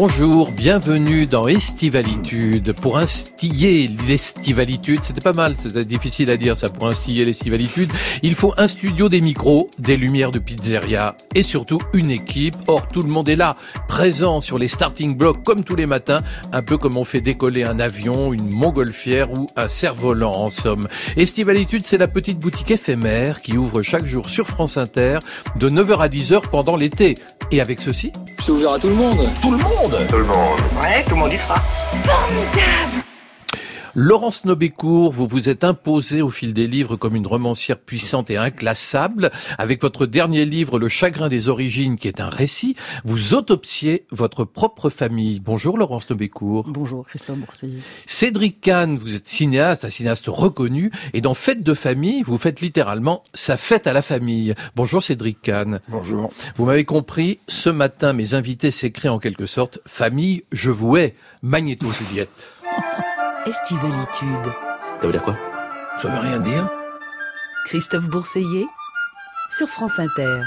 Bonjour, bienvenue dans Estivalitude. Pour instiller l'estivalitude, c'était pas mal, c'était difficile à dire ça, pour instiller l'estivalitude, il faut un studio, des micros, des lumières de pizzeria et surtout une équipe. Or, tout le monde est là, présent sur les starting blocks comme tous les matins, un peu comme on fait décoller un avion, une montgolfière ou un cerf-volant en somme. Estivalitude, c'est la petite boutique éphémère qui ouvre chaque jour sur France Inter de 9h à 10h pendant l'été. Et avec ceci C'est ouvert à tout le monde. Tout le monde Tout le monde. Ouais, tout le monde y sera. Formidable Laurence Nobécourt, vous vous êtes imposée au fil des livres comme une romancière puissante et inclassable. Avec votre dernier livre, Le chagrin des origines, qui est un récit, vous autopsiez votre propre famille. Bonjour Laurence Nobécourt. Bonjour Christophe Boursier. Cédric Kahn, vous êtes cinéaste, un cinéaste reconnu, et dans Fête de famille, vous faites littéralement sa fête à la famille. Bonjour Cédric Kahn. Bonjour. Vous m'avez compris, ce matin, mes invités s'écrient en quelque sorte Famille, je vous hais, Magnéto Juliette. Estivalitude. Ça veut dire quoi? Ça veut rien dire. Christophe Bourseiller sur France Inter.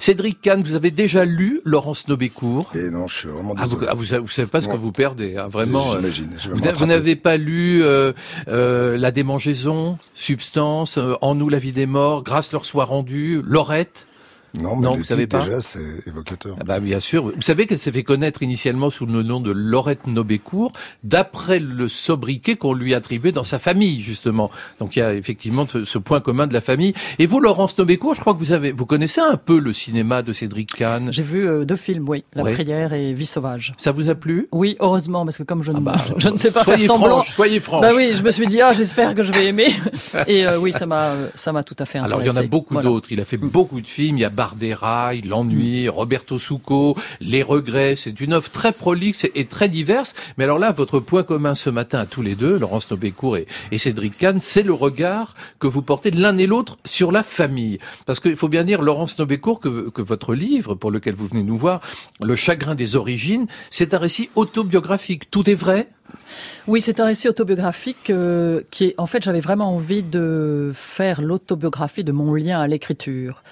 Cédric Kahn, vous avez déjà lu Laurence Nobécourt Et non, je suis vraiment ah, vous, désolé. ah, vous, vous savez pas ce Non. que vous perdez, hein, vraiment. euh, J'imagine. Vous, n'avez pas lu euh, euh, La démangeaison, Substance, euh, En nous la vie des morts, Grâce leur soit rendue, Lorette Non, mais Non, le vous savez titre, pas déjà, c'est évocateur. ah bah, Bien sûr. Vous savez qu'elle s'est fait connaître initialement sous le nom de Laurette Nobécourt, d'après le sobriquet qu'on lui attribuait dans sa famille, justement. Donc il y a effectivement ce point commun de la famille. Et vous, Laurence Nobécourt, je crois que vous avez, vous connaissez un peu le cinéma de Cédric Kahn. J'ai vu euh, deux films, oui, La Ouais. prière et Vie sauvage. Ça vous a plu? Oui, heureusement, parce que comme je, ne- Ah bah, je, ne sais pas soyez faire semblant. franche, soyez franche. Bah oui, je me suis dit ah j'espère que je vais aimer et euh, oui ça m'a euh, ça m'a tout à fait Alors intéressé. il y en a beaucoup Voilà. d'autres. Il a fait beaucoup de films. Il y a Bardérail, L'ennui, Roberto Succo, Les regrets. C'est une œuvre très prolixe et très diverse. Mais alors là, votre point commun ce matin à tous les deux, Laurence Nobécourt et, et Cédric Kahn, c'est le regard que vous portez l'un et l'autre sur la famille. Parce qu'il faut bien dire, Laurence Nobécourt, que, que votre livre, pour lequel vous venez nous voir, Le chagrin des origines, c'est un récit autobiographique. Tout est vrai? Oui, c'est un récit autobiographique euh, qui est en fait j'avais vraiment envie de faire l'autobiographie de mon lien à l'écriture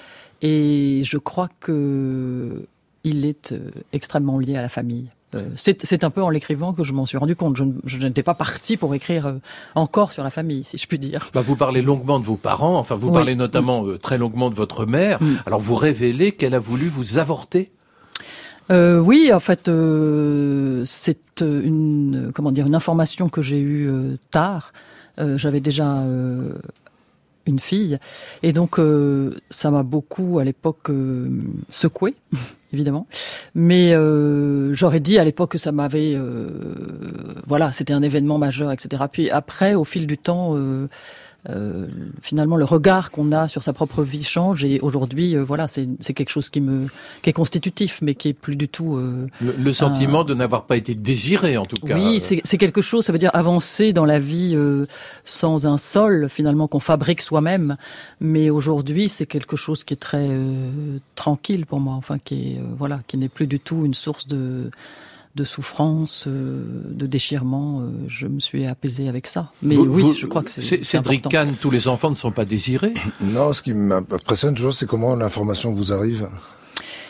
et je crois que il est euh, extrêmement lié à la famille. Euh, c'est un peu en l'écrivant que je m'en suis rendu compte. Je, n'étais pas partie pour écrire euh, encore sur la famille, si je puis dire. Bah, vous parlez longuement de vos parents, enfin vous Oui. parlez notamment euh, très longuement de votre mère. Mm. Alors vous révélez qu'elle a voulu vous avorter. Euh, oui, en fait, euh, c'est une comment dire une information que j'ai eue tard. J'avais déjà une fille, et donc euh, ça m'a beaucoup à l'époque euh, secoué, évidemment. Mais euh, j'aurais dit à l'époque que ça m'avait, euh, voilà, c'était un événement majeur, etc. Puis après, au fil du temps. Euh, finalement, le regard qu'on a sur sa propre vie change et aujourd'hui, euh, voilà, c'est c'est quelque chose qui me qui est constitutif, mais qui est plus du tout. euh, Le, le sentiment de n'avoir pas été désiré, en tout cas. oui, c'est c'est quelque chose, ça veut dire avancer dans la vie euh, sans un sol, finalement, qu'on fabrique soi-même. Mais aujourd'hui, c'est quelque chose qui est très euh, tranquille pour moi, enfin, qui est, euh, voilà, qui n'est plus du tout une source de de souffrance, euh, de déchirement. euh, je me suis apaisée avec ça. Mais Vous- oui, vous- je crois que c'est Cédric. Kahn, tous les enfants ne sont pas désirés? Non, ce qui m'impressionne toujours, c'est comment l'information vous arrive.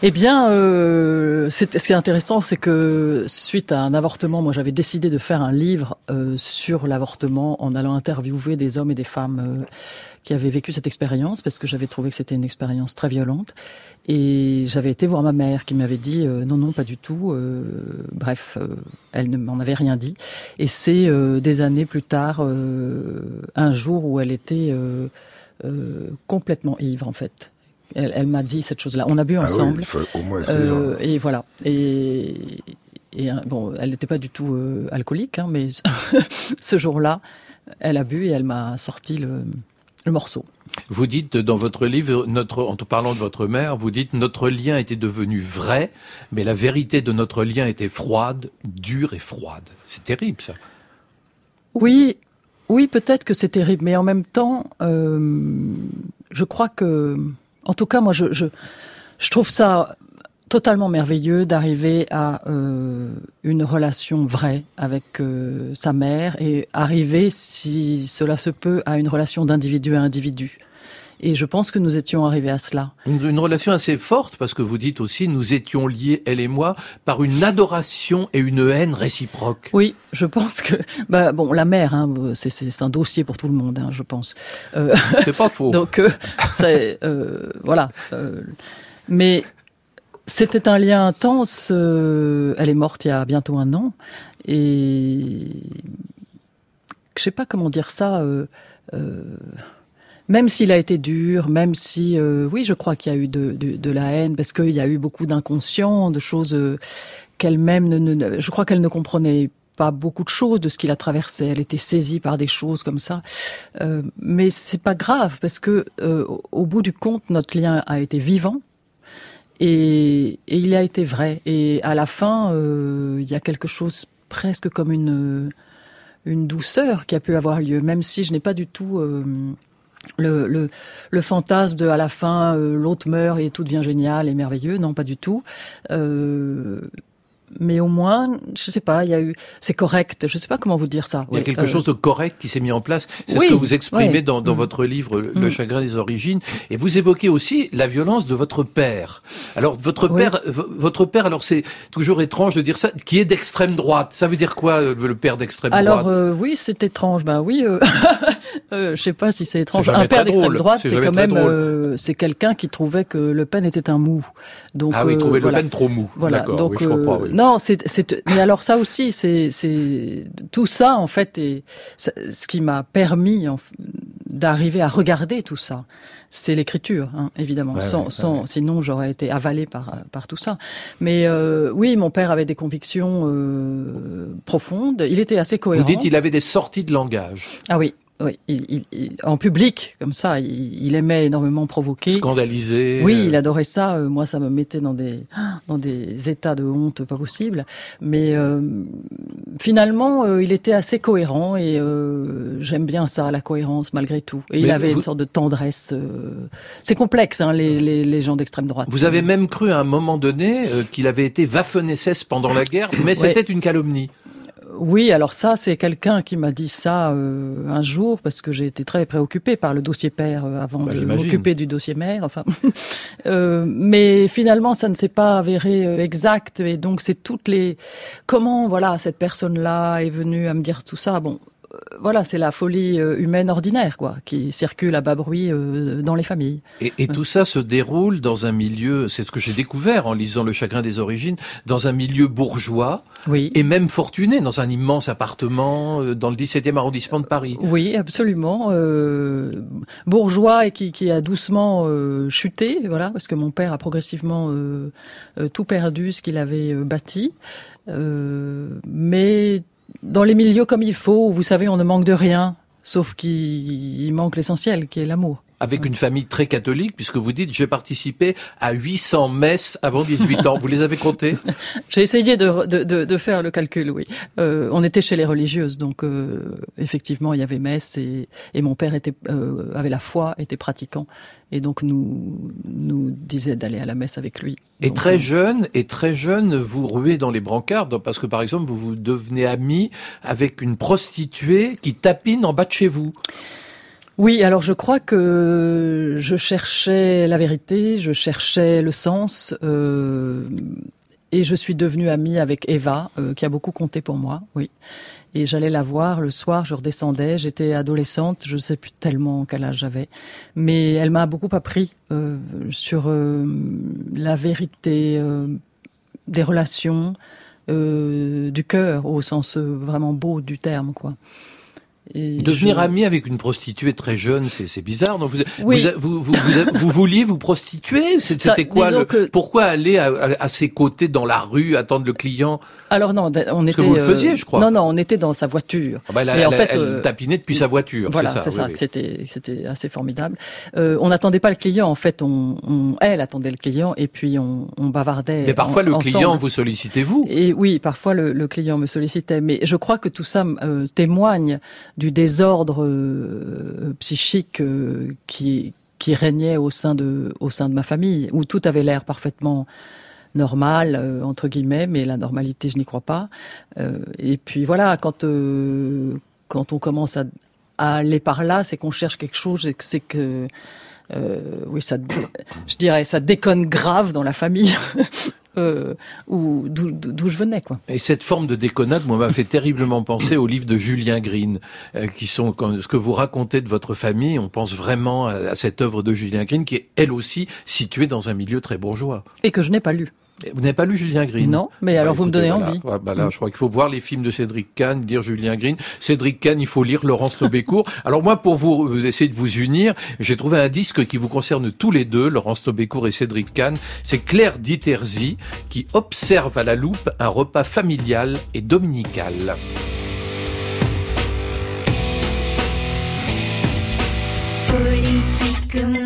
Eh bien, euh, ce qui est intéressant, c'est que suite à un avortement, moi j'avais décidé de faire un livre euh, sur l'avortement en allant interviewer des hommes et des femmes euh, qui avaient vécu cette expérience, parce que j'avais trouvé que c'était une expérience très violente. Et j'avais été voir ma mère qui m'avait dit euh, non, non, pas du tout. euh, bref, euh, elle ne m'en avait rien dit. Et c'est des années plus tard, un jour où elle était complètement ivre en fait. Elle, elle m'a dit cette chose-là. On a bu Ah oui, ensemble. il faut au moins. Euh, et voilà. Et, et euh, bon, elle n'était pas du tout euh, alcoolique, hein, mais ce jour-là, elle a bu et elle m'a sorti le, le morceau. Vous dites dans votre livre, notre, en parlant de votre mère, vous dites notre lien était devenu vrai, mais la vérité de notre lien était froide, dure et froide. C'est terrible ça. Oui, oui, peut-être que c'est terrible, mais en même temps, euh, je crois que, en tout cas, moi, je, trouve ça totalement merveilleux d'arriver à euh, une relation vraie avec euh, sa mère et arriver, si cela se peut, à une relation d'individu à individu. Et je pense que nous étions arrivés à cela. Une, une, relation assez forte, parce que vous dites aussi, nous étions liés, elle et moi, par une adoration et une haine réciproque. Oui, je pense que, bah, bon, la mère, hein, c'est un dossier pour tout le monde, hein, je pense. Euh, c'est pas faux. Donc, euh, c'est, euh, voilà. Euh, mais c'était un lien intense. Euh, elle est morte il y a bientôt un an. Et je sais pas comment dire ça. Euh, euh, même s'il a été dur, même si, euh, oui, je crois qu'il y a eu de, de, de, la haine, parce qu'il y a eu beaucoup d'inconscient, de choses euh, qu'elle-même ne, ne, je crois qu'elle ne comprenait pas beaucoup de choses de ce qu'il a traversé. Elle était saisie par des choses comme ça, euh, mais c'est pas grave parce que euh, au bout du compte, notre lien a été vivant. Et, et il a été vrai. Et à la fin, euh, il y a quelque chose presque comme une une douceur qui a pu avoir lieu, même si je n'ai pas du tout euh, le, le, le, fantasme de à la fin euh, l'autre meurt et tout devient génial et merveilleux. Non, pas du tout. Euh, mais au moins, je sais pas, il y a eu, c'est correct. Je sais pas comment vous dire ça. Il y a quelque euh... chose de correct qui s'est mis en place. C'est oui, ce que vous exprimez oui. dans, dans mmh. votre livre Le mmh. chagrin des origines, et vous évoquez aussi la violence de votre père. Alors votre oui. père, votre père, alors c'est toujours étrange de dire ça, qui est d'extrême droite. Ça veut dire quoi le père d'extrême droite? Alors euh, oui, c'est étrange. Ben oui, euh, euh, je sais pas si c'est étrange. Un père d'extrême droite, c'est quand même, euh, c'est quelqu'un qui trouvait que Le Pen était un mou. Donc ah oui, il trouvait voilà. Le Pen trop mou. Voilà. Donc oui, je comprends, oui. non, c'est, c'est, mais alors ça aussi, c'est, c'est tout ça en fait, et ce qui m'a permis en, d'arriver à regarder tout ça, c'est l'écriture, hein, évidemment. Ouais, sans, ouais, sans, ouais. sinon, j'aurais été avalé par par tout ça. Mais euh, oui, mon père avait des convictions euh, profondes. Il était assez cohérent. Vous dites, il avait des sorties de langage. Ah oui, oui, il, il, il, en public, comme ça, il, aimait énormément provoquer. Scandaliser. Oui, euh... il adorait ça. Moi, ça me mettait dans des dans des états de honte pas possible. Mais euh, finalement, euh, il était assez cohérent et euh, j'aime bien ça, la cohérence malgré tout. Et Mais il avait vous... une sorte de tendresse. euh, C'est complexe, hein, les, les, les, gens d'extrême droite. Vous avez même cru à un moment donné euh, qu'il avait été Waffen-SS pendant la guerre, mais c'était une calomnie. Oui, alors ça, c'est quelqu'un qui m'a dit ça euh, un jour parce que j'ai été très préoccupée par le dossier père euh, avant bah, de m'occuper du dossier mère. Enfin, euh, mais finalement, ça ne s'est pas avéré exact et donc c'est toutes les comment voilà cette personne-là est venue à me dire tout ça. Bon, voilà, c'est la folie euh, humaine ordinaire, quoi, qui circule à bas bruit euh, dans les familles. Et, et, tout ça se déroule dans un milieu, c'est ce que j'ai découvert en lisant Le Chagrin des Origines, dans un milieu bourgeois oui. et même fortuné, dans un immense appartement euh, dans le 17e arrondissement de Paris. Oui, absolument. Euh, bourgeois et qui, qui a doucement euh, chuté, voilà, parce que mon père a progressivement tout perdu ce qu'il avait bâti. mais dans les milieux comme il faut, vous savez, on ne manque de rien, sauf qu'il manque l'essentiel, qui est l'amour. Avec une famille très catholique, puisque vous dites, j'ai participé à 800 messes avant 18 ans. Vous les avez comptées? J'ai essayé de, de, de, de, faire le calcul, oui. Euh, on était chez les religieuses, donc euh, effectivement, il y avait messe et, et mon père était, euh, avait la foi, était pratiquant, et donc nous, nous disait d'aller à la messe avec lui. Et donc, très euh, jeune, et très jeune, vous ruez dans les brancards, parce que par exemple, vous, vous devenez ami avec une prostituée qui tapine en bas de chez vous. Oui, alors je crois que je cherchais la vérité, je cherchais le sens, euh, et je suis devenue amie avec Eva, euh, qui a beaucoup compté pour moi, oui. Et j'allais la voir le soir, je redescendais, j'étais adolescente, je ne sais plus tellement quel âge j'avais, mais elle m'a beaucoup appris euh, sur euh, la vérité euh, des relations, du cœur au sens vraiment beau du terme, quoi. Et Devenir je... ami avec une prostituée très jeune, c'est bizarre. Donc vous, oui. vous, vous, vous, vous, vouliez vous prostituer? C'était quoi le, que... Pourquoi aller à, à, à, ses côtés dans la rue, attendre le client? Alors non, on Parce était. que vous le faisiez, je crois. Non, non, on était dans sa voiture. Ah bah elle, Et en elle, fait, elle euh, tapinait depuis sa voiture. Voilà, c'est ça. Oui, C'était, oui. c'était assez formidable. Euh, on n'attendait pas le client. En fait, on, on, elle attendait le client et puis on, on bavardait. Mais parfois en, le ensemble. client vous sollicitait vous? Et oui, parfois le, le, client me sollicitait. Mais je crois que tout ça euh, témoigne du désordre euh, psychique euh, qui, qui régnait au sein, de, au sein de ma famille, où tout avait l'air parfaitement normal, euh, entre guillemets, mais la normalité, je n'y crois pas. Et puis voilà, quand, quand on commence à, aller par là, c'est qu'on cherche quelque chose, c'est que euh, oui, ça, je dirais, ça déconne grave dans la famille. Euh, où d'où je venais quoi. Et cette forme de déconnade, moi, m'a fait terriblement penser aux livres de Julien Green, euh, qui sont ce que vous racontez de votre famille. On pense vraiment à, à cette œuvre de Julien Green, qui est elle aussi située dans un milieu très bourgeois. Et que je n'ai pas lu. Vous n'avez pas lu Julien Green Non, mais bah, alors vous me donnez envie. Bah là, je crois qu'il faut voir les films de Cédric Kahn, lire Julien Green. Cédric Kahn, il faut lire Laurence Lobécourt. alors moi, pour vous, essayer de vous unir, j'ai trouvé un disque qui vous concerne tous les deux, Laurence Lobécourt et Cédric Kahn. C'est Claire Diterzi qui observe à la loupe un repas familial et dominical. Politiquement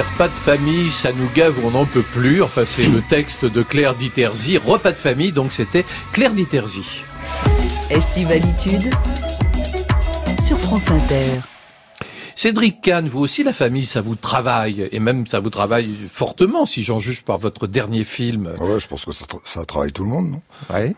repas de famille, ça nous gave, on n'en peut plus. Enfin, c'est le texte de Claire Diterzi. Repas de famille, donc c'était Claire Diterzi. Estivalitude sur France Inter. Cédric Kahn, vous aussi, la famille, ça vous travaille, et même ça vous travaille fortement, si j'en juge par votre dernier film. Ouais, je pense que ça, ça travaille tout le monde, non? Ouais.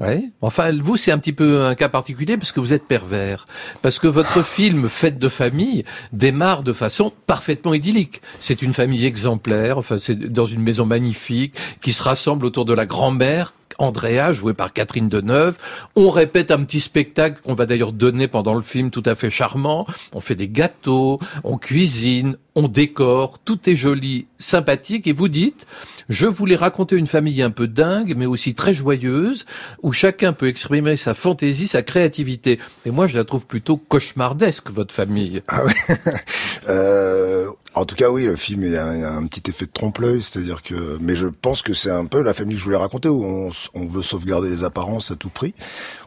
Oui. Enfin, vous, c'est un petit peu un cas particulier parce que vous êtes pervers. Parce que votre film Fête de famille démarre de façon parfaitement idyllique. C'est une famille exemplaire. Enfin, c'est dans une maison magnifique qui se rassemble autour de la grand-mère Andrea, jouée par Catherine Deneuve. On répète un petit spectacle qu'on va d'ailleurs donner pendant le film, tout à fait charmant. On fait des gâteaux, on cuisine, on décore, tout est joli, sympathique. Et vous dites, je voulais raconter une famille un peu dingue, mais aussi très joyeuse, où chacun peut exprimer sa fantaisie, sa créativité. Et moi, je la trouve plutôt cauchemardesque, votre famille. Ah ouais. euh, En tout cas, oui, le film a un, petit effet de trompe-l'œil, c'est-à-dire que, mais je pense que c'est un peu la famille que je voulais raconter où on, veut sauvegarder les apparences à tout prix.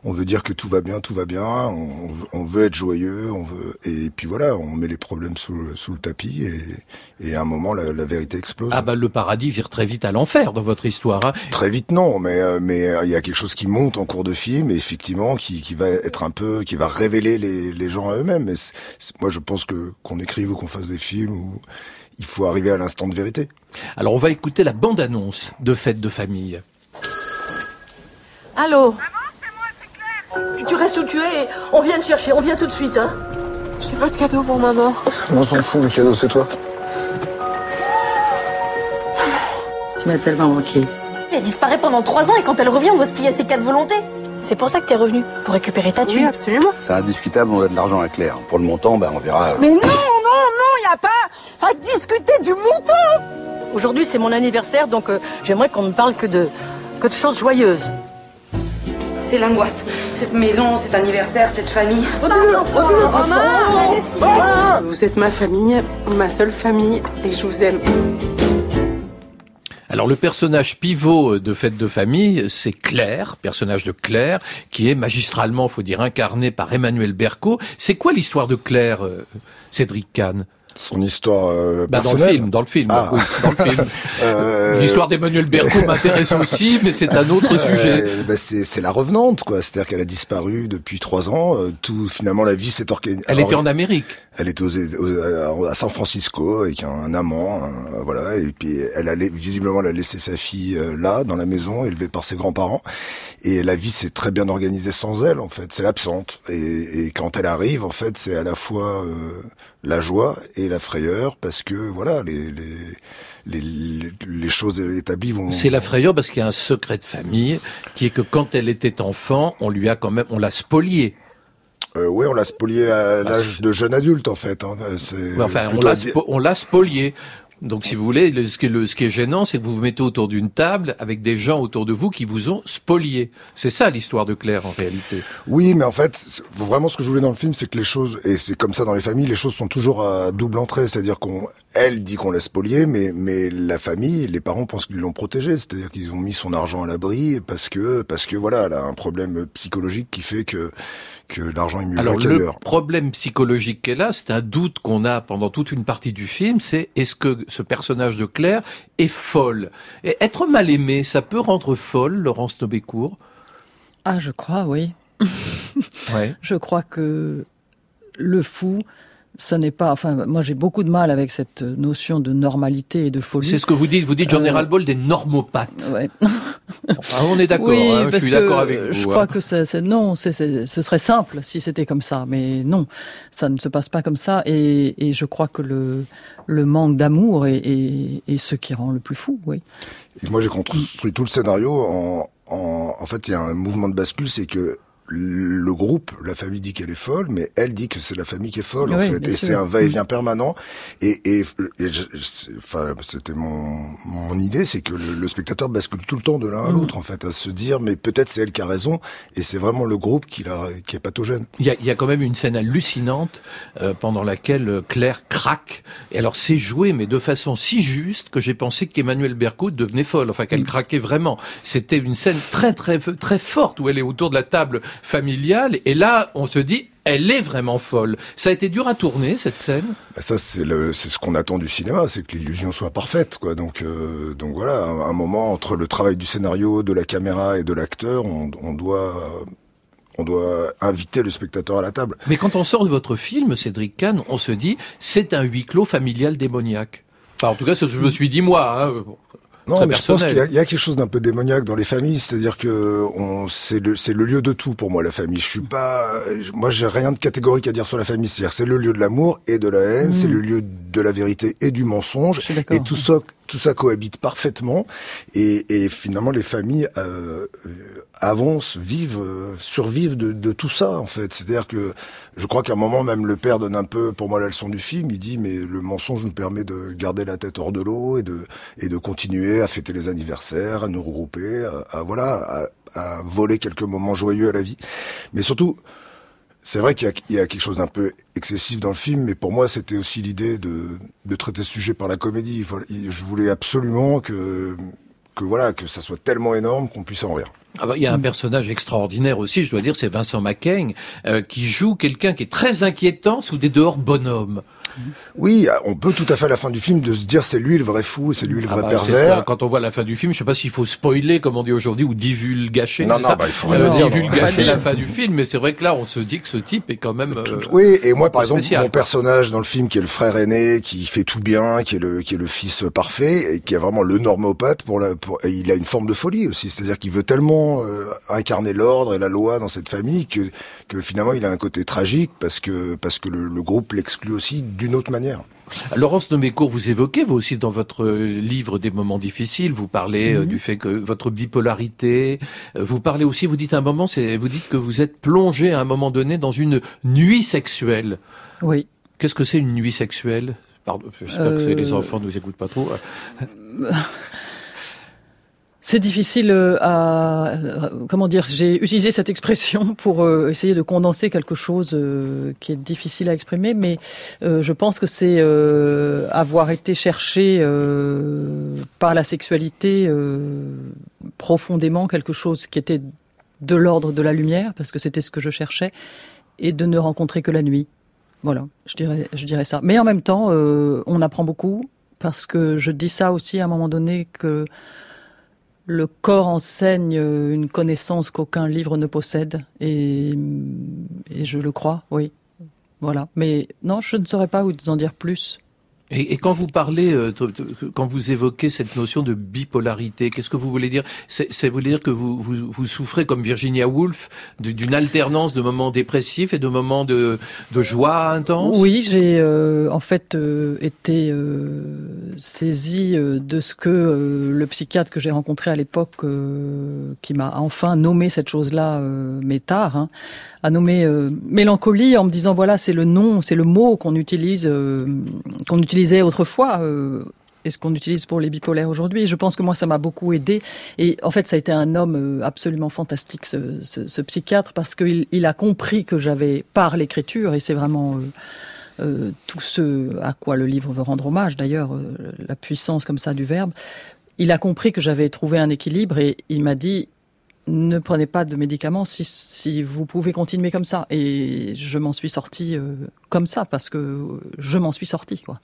On veut dire que tout va bien, tout va bien. On, veut, on veut être joyeux, on veut, et puis voilà, on met les problèmes sous, le- sous le tapis et, et à un moment la, la vérité explose. Ah bah le paradis vire très vite à l'enfer dans votre histoire. hein. Très vite non, mais euh, mais euh, il y a quelque chose qui monte en cours de film et effectivement qui, qui va être un peu, qui va révéler les, les gens à eux-mêmes. Moi je pense que qu'on écrive ou qu'on fasse des films où il faut arriver à l'instant de vérité. Alors on va écouter la bande-annonce de Fête de famille. Allô Tu restes où tu es On vient te chercher, on vient tout de suite, hein J'ai pas de cadeau pour maman. On s'en fout, le cadeau c'est toi. Tu m'as tellement manqué. Elle disparaît pendant trois ans et quand elle revient, on doit se plier à ses quatre volontés. C'est pour ça que t'es revenu, pour récupérer ta Oui, thune. absolument. C'est indiscutable, on a de l'argent à Claire. Pour le montant, ben, on verra. Mais non, à discuter du montant. Aujourd'hui, c'est mon anniversaire, donc euh, j'aimerais qu'on ne parle que de, que de choses joyeuses. C'est l'angoisse. Cette maison, cet anniversaire, cette famille. Vous êtes ma famille, ma seule famille, et je vous aime. Alors le personnage pivot de Fête de famille, c'est Claire, personnage de Claire, qui est magistralement, faut dire, incarné par Emmanuel Berco. C'est quoi l'histoire de Claire, euh, Cédric Kahn? Son histoire euh, bah, Dans le film, dans le film. Ah. oui, dans le film. Euh, L'histoire d'Emmanuel Berco m'intéresse aussi, mais c'est un autre sujet. Euh, bah, c'est c'est la revenante, quoi. C'est-à-dire qu'elle a disparu depuis trois ans. euh, tout finalement, la vie s'est organisée. Elle était en Amérique. Elle était aux, aux- à San Francisco avec un, amant, un- voilà. Et puis elle a visiblement elle a laissé sa fille euh, là, dans la maison, élevée par ses grands-parents. Et la vie s'est très bien organisée sans elle, en fait. C'est l'absente. Et, et quand elle arrive, en fait, c'est à la fois euh, la joie et la frayeur, parce que voilà, les les les, les choses établies vont. C'est la frayeur parce qu'il y a un secret de famille qui est que quand elle était enfant, on lui a quand même, on l'a spoliée. Euh, oui, on l'a spolié à l'âge de jeune adulte, en fait. Hein. C'est Ouais, Enfin, on plutôt l'a, à dire- spo- on l'a spolié. Donc, si vous voulez, le- ce, qui est, le- ce qui est gênant, c'est que vous vous mettez autour d'une table avec des gens autour de vous qui vous ont spolié. C'est ça l'histoire de Claire en réalité. Oui, mais en fait, vraiment ce que je voulais dans le film, c'est que les choses, et c'est comme ça dans les familles, les choses sont toujours à double entrée. C'est-à-dire qu'on, elle dit qu'on l'a spolié, mais mais la famille, les parents pensent qu'ils l'ont protégée. C'est-à-dire qu'ils ont mis son argent à l'abri parce que parce que voilà, elle a un problème psychologique qui fait que que l'argent est mieux Alors, là le problème psychologique qu'elle a, c'est un doute qu'on a pendant toute une partie du film, c'est est-ce que ce personnage de Claire est folle? Et être mal aimé, ça peut rendre folle, Laurence Nobécourt Ah, je crois, oui. Ouais. Je crois que le fou, ça n'est pas. Enfin, moi, j'ai beaucoup de mal avec cette notion de normalité et de folie. C'est ce que vous dites. Vous dites, j'en ai Euh, ras-le-bol des normopathes. Ouais. Ah, on est d'accord, Oui, hein, je suis d'accord avec vous. Je hein. crois que c'est c'est- non, c'est c'est- ce serait simple si c'était comme ça, mais non, ça ne se passe pas comme ça. Et, et je crois que le le manque d'amour est, est, est ce qui rend le plus fou, oui. Et moi, j'ai construit tout le scénario en, en, en fait, il y a un mouvement de bascule, c'est que le groupe, la famille dit qu'elle est folle, mais elle dit que c'est la famille qui est folle, en fait. Et c'est un va-et-vient permanent. Et, et, et je- je- enfin, c'était mon, mon idée, c'est que le, le spectateur bascule tout le temps de l'un à Mm. l'autre, en fait, à se dire, mais peut-être c'est elle qui a raison, et c'est vraiment le groupe qui, l'a, qui est pathogène. Il y, a, il y a quand même une scène hallucinante euh, pendant laquelle euh, Claire craque. Et alors c'est joué, mais de façon si juste que j'ai pensé qu'Emmanuel Berco devenait folle, enfin qu'elle craquait vraiment. C'était une scène très très très forte où elle est autour de la table familiale. Et là, on se dit, elle est vraiment folle. Ça a été dur à tourner cette scène? Bah, ça, c'est le, c'est ce qu'on attend du cinéma, c'est que l'illusion soit parfaite, quoi. Donc, euh, donc voilà, un, un moment entre le travail du scénario, de la caméra et de l'acteur, on, on doit, on doit inviter le spectateur à la table. Mais quand on sort de votre film, Cédric Kahn, on se dit, c'est un huis clos familial démoniaque. Enfin, en tout cas, ce que je me suis dit moi. Hein. Non, Très mais je pense qu'il y, a- il y a quelque chose d'un peu démoniaque dans les familles, c'est-à-dire que c'est le, le lieu de tout pour moi, la famille. Je suis pas, moi, j'ai rien de catégorique à dire sur la famille. C'est-à-dire, c'est le lieu de l'amour et de la haine, Mm. c'est le lieu de la vérité et du mensonge, et tout ça, tout ça cohabite parfaitement. Et, et finalement, les familles euh, avancent, vivent, euh, survivent de, de tout ça, en fait. C'est-à-dire que je crois qu'à un moment, même le père donne un peu, pour moi, la leçon du film. Il dit, mais le mensonge nous permet de garder la tête hors de l'eau et de et de continuer à fêter les anniversaires, à nous regrouper, à, voilà, à, à voler quelques moments joyeux à la vie. Mais surtout, c'est vrai qu'il y, y, a quelque chose d'un peu excessif dans le film, mais pour moi, c'était aussi l'idée de, de traiter ce sujet par la comédie. Je voulais absolument que, que voilà, que ça soit tellement énorme qu'on puisse en rire. Ah bah, il y a un personnage extraordinaire aussi, je dois dire, c'est Vincent Macaigne, euh, qui joue quelqu'un qui est très inquiétant sous des dehors bonhommes. Oui, on peut tout à fait à la fin du film de se dire c'est lui le vrai fou, c'est lui le Ah vrai bah, pervers. Quand on voit la fin du film, je sais pas s'il faut spoiler, comme on dit aujourd'hui, ou divulgacher. Non, non, bah, il faut Euh, dire, divulgacher la fin du film, mais c'est vrai que là, on se dit que ce type est quand même. euh, Oui, et moi par exemple, spécial, mon personnage dans le film qui est le frère aîné, qui fait tout bien, qui est le qui est le fils parfait et qui est vraiment le normopathe pour la pour et il a une forme de folie aussi, c'est-à-dire qu'il veut tellement euh, incarner l'ordre et la loi dans cette famille que que finalement il a un côté tragique parce que parce que le, le groupe l'exclut aussi d'une autre manière. Laurence Nomécourt, vous évoquez, vous aussi, dans votre euh, livre des moments difficiles, vous parlez euh, Mhm. du fait que votre bipolarité, euh, vous parlez aussi, vous dites à un moment, c'est, vous dites que vous êtes plongé à un moment donné dans une nuit sexuelle. Oui. Qu'est-ce que c'est une nuit sexuelle? Pardon, j'espère que c'est- les Euh, enfants ne nous écoutent pas trop. C'est difficile euh, à euh, comment dire. J'ai utilisé cette expression pour euh, essayer de condenser quelque chose qui est difficile à exprimer, mais je pense que c'est avoir été cherché par la sexualité profondément quelque chose qui était de l'ordre de la lumière, parce que c'était ce que je cherchais, et de ne rencontrer que la nuit. Voilà, je dirais, je dirais ça. Mais en même temps, on apprend beaucoup parce que je dis ça aussi à un moment donné que le corps enseigne euh, une connaissance qu'aucun livre ne possède et, et je le crois, oui. Voilà. Mais non, je ne saurais pas vous en dire plus. Et, et quand vous parlez, euh, quand vous évoquez cette notion de bipolarité, qu'est-ce que vous voulez dire? Vous voulez dire que vous, vous, vous souffrez, comme Virginia Woolf, du- d'une alternance de moments dépressifs et de moments de, de joie intense? Oui, j'ai euh, en fait euh, été euh, saisie euh, de ce que le psychiatre que j'ai rencontré à l'époque, qui m'a enfin nommé cette chose-là, mais tard, hein, a nommé euh, mélancolie en me disant voilà c'est le nom, c'est le mot qu'on utilise, euh, qu'on utilisait autrefois. euh, et ce qu'on utilise pour les bipolaires aujourd'hui. Je pense que moi, ça m'a beaucoup aidé. Et en fait, ça a été un homme euh, absolument fantastique, ce, psychiatre, parce qu'il il a compris que j'avais, par l'écriture, et c'est vraiment tout ce à quoi le livre veut rendre hommage, d'ailleurs, la puissance comme ça du verbe, il a compris que j'avais trouvé un équilibre et il m'a dit ne prenez pas de médicaments si, vous pouvez continuer comme ça. Et je m'en suis sortie euh, comme ça, parce que je m'en suis sortie, quoi.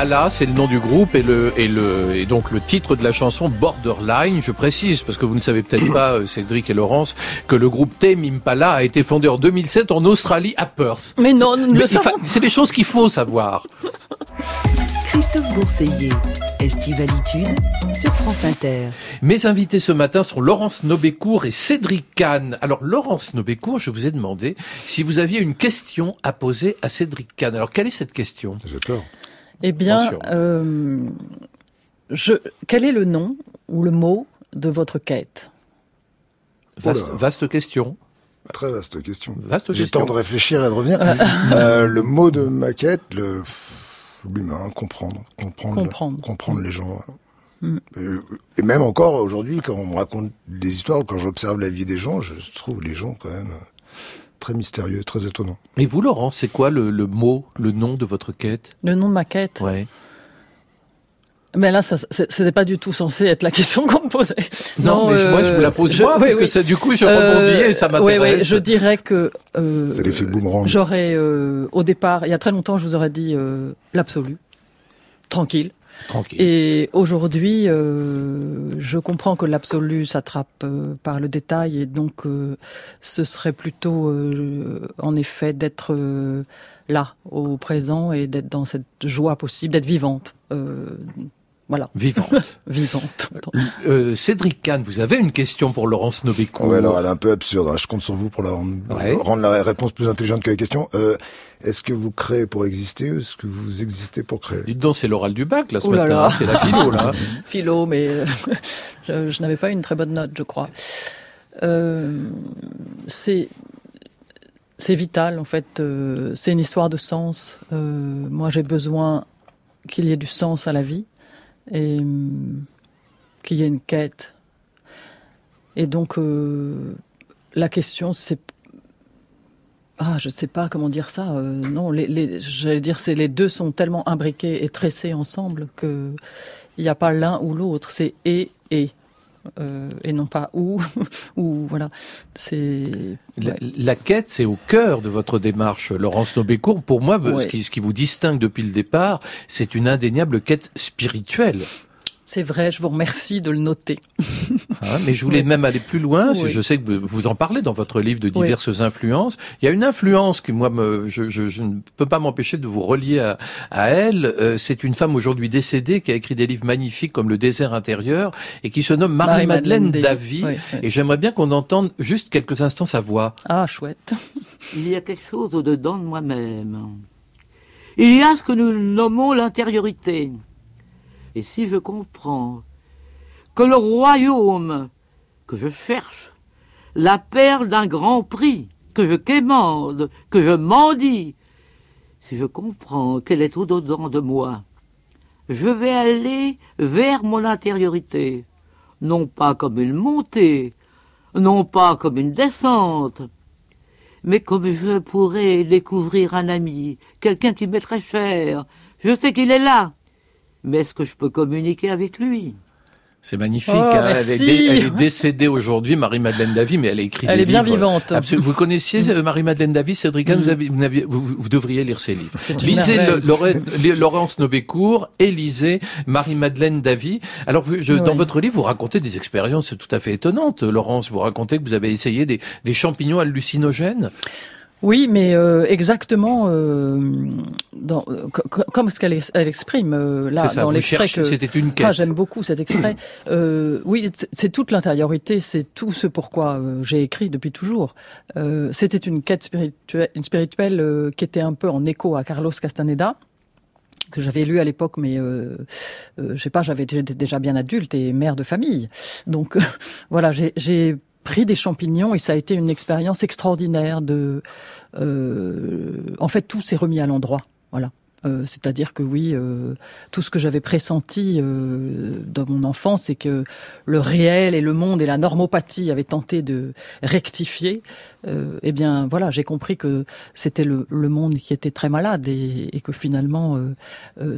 Impala, c'est le nom du groupe et le et le et donc le titre de la chanson Borderline. Je précise parce que vous ne savez peut-être pas, euh, Cédric et Laurence, que le groupe Tame Impala a été fondé en 2007 en Australie à Perth. Mais non, nous le savons. C'est des choses qu'il faut savoir. Christophe Bourseiller, Estivalitude sur France Inter. Mes invités ce matin sont Laurence Nobécourt et Cédric Kahn. Alors Laurence Nobécourt, je vous ai demandé si vous aviez une question à poser à Cédric Kahn. Alors quelle est cette question? J'ai peur. Eh bien, euh, je, quel est le nom ou le mot de votre quête? Vaste, question. Très vaste question. Vaste J'ai question. temps de réfléchir et de revenir. Euh, le mot de maquette, le l'humain, comprendre, comprendre, Comprendre. comprendre les gens. Mm. Euh, Et même encore aujourd'hui, quand on me raconte des histoires, quand j'observe la vie des gens, je trouve les gens quand même euh, très mystérieux, très étonnants. Et vous, Laurence, c'est quoi le, le mot, le nom de votre quête? Le nom de ma quête? Ouais. Mais là, ça, c'était pas du tout censé être la question qu'on me posait. Non, mais moi, je vous la pose moi, parce que ça, du coup, je rebondis et ça Euh, Oui, m'intéresse. oui, je dirais que euh, C'est l'effet boomerang. j'aurais, euh, au départ, il y a très longtemps, je vous aurais dit euh, l'absolu, tranquille. Et aujourd'hui, euh, je comprends que l'absolu s'attrape euh, par le détail et donc euh, ce serait plutôt, euh, en effet, d'être euh, là, au présent et d'être dans cette joie possible, d'être vivante. Euh, voilà, Vivante. vivante. Euh, Cédric Kahn, vous avez une question pour Laurence Nobécourt. Ouais, alors elle est un peu absurde. hein. Je compte sur vous pour la rendre, Ouais. rendre la réponse plus intelligente que la question. Euh, est-ce que vous créez pour exister ou est-ce que vous existez pour créer? Dites donc, c'est l'oral du bac, là, ce Ouh là matin. là. C'est la philo, là. Philo, mais euh, je, je n'avais pas une très bonne note, je crois. Euh, c'est c'est vital en fait. euh, c'est une histoire de sens. Euh, moi, j'ai besoin qu'il y ait du sens à la vie et hum, qu'il y ait une quête. Et donc, euh, la question, c'est ah, je sais pas comment dire ça. euh, non, les, j'allais dire, c'est les deux sont tellement imbriqués et tressés ensemble que il n'y a pas l'un ou l'autre. C'est et et et non pas ou ou voilà. C'est La, quête, c'est au cœur de votre démarche, Laurence Nobécourt. Pour moi, ce, qui, ce qui vous distingue depuis le départ, c'est une indéniable quête spirituelle. C'est vrai. Je vous remercie de le noter. Hein, mais je voulais Oui. même aller plus loin. Oui. Je sais que vous- vous en parlez dans votre livre de Oui. diverses influences. Il y a une influence qui, moi, me, je, je- je ne peux pas m'empêcher de vous relier à, à elle. Euh, c'est une femme aujourd'hui décédée qui a écrit des livres magnifiques comme Le désert intérieur et qui se nomme Marie-Madeleine Davy. Oui, oui. Et j'aimerais bien qu'on entende juste quelques instants sa voix. Ah chouette. Il y a quelque chose au-dedans de moi-même. Il y a ce que nous nommons l'intériorité. Et si je comprends que le royaume que je cherche, la perle d'un grand prix, que je quémande, que je mendie, si je comprends qu'elle est au-dedans de moi, je vais aller vers mon intériorité, non pas comme une montée, non pas comme une descente, mais comme je pourrais découvrir un ami, quelqu'un qui m'est très cher, je sais qu'il est là, mais est-ce que je peux communiquer avec lui? C'est magnifique. Oh, hein. Elle, est merci. dé- elle est décédée aujourd'hui, Marie-Madeleine Davy, mais elle a écrit Elle des est bien livres. vivante. Absolument. Vous connaissiez euh, Marie-Madeleine Davy, Cédric Mm. vous, avez- vous, n'aviez- vous, vous devriez lire ses livres. Lisez le- Laurence Nobécourt et lisez Marie-Madeleine Davy. Alors, vous- je, dans votre livre, vous racontez des expériences tout à fait étonnantes. Laurence, vous racontez que vous avez essayé des, des champignons hallucinogènes? Oui, mais euh, exactement euh, dans, euh, co- co- comme ce qu'elle ex- elle exprime euh, là ça, dans l'extrait que c'était une quête. Ah, j'aime beaucoup cet extrait. Oui, c'est toute l'intériorité, c'est tout ce pourquoi j'ai écrit depuis toujours. C'était une quête spirituelle, une spirituelle qui était un peu en écho à Carlos Castaneda que j'avais lu à l'époque, mais euh, euh, je sais pas, j'avais j'étais déjà bien adulte et mère de famille, donc euh, voilà, j'ai pris des champignons et ça a été une expérience extraordinaire de, euh, en fait, tout s'est remis à l'endroit, voilà. Euh, C'est-à-dire que oui, euh, tout ce que j'avais pressenti dans mon enfance, c'est que le réel et le monde et la normopathie avaient tenté de rectifier. Eh bien, voilà, j'ai compris que c'était le, monde qui était très malade et, que finalement,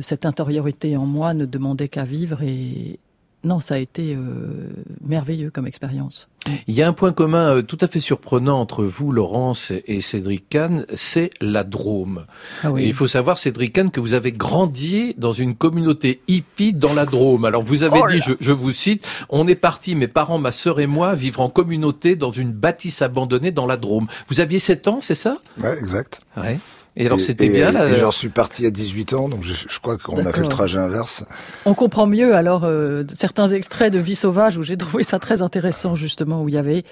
cette intériorité en moi ne demandait qu'à vivre et, non, ça a été euh, merveilleux comme expérience. Il y a un point commun euh, tout à fait surprenant entre vous, Laurence, et Cédric Kahn, c'est la Drôme. Ah oui. Et il faut savoir, Cédric Kahn, que vous avez grandi dans une communauté hippie dans la Drôme. Alors vous avez Oh dit, je vous cite, on est parti, mes parents, ma sœur et moi, vivre en communauté dans une bâtisse abandonnée dans la Drôme. Vous aviez 7 ans, c'est ça? Ouais, exact. Ouais. Et alors c'était bien là Et j'en suis parti à 18 ans, donc je, je crois qu'on a fait le trajet inverse. On comprend mieux alors euh, certains extraits de Vie sauvage où j'ai trouvé ça très intéressant justement où il y avait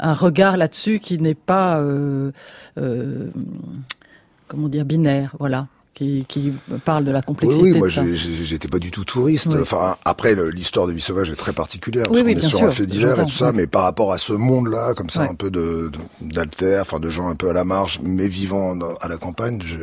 un regard là-dessus qui n'est pas euh, euh, comment dire binaire, voilà, qui, qui parle de la Oui, complexité. oui, de moi j'étais pas du tout touriste. Oui. Enfin, après l'histoire de Vie sauvage est très particulière Oui, parce oui, qu'on est sur sûr, un fait divers et tout ça, oui. mais par rapport à ce monde-là, comme ça, Ouais. un peu de de- d'alter, enfin de gens un peu à la marge, mais vivant dans- à la campagne, je,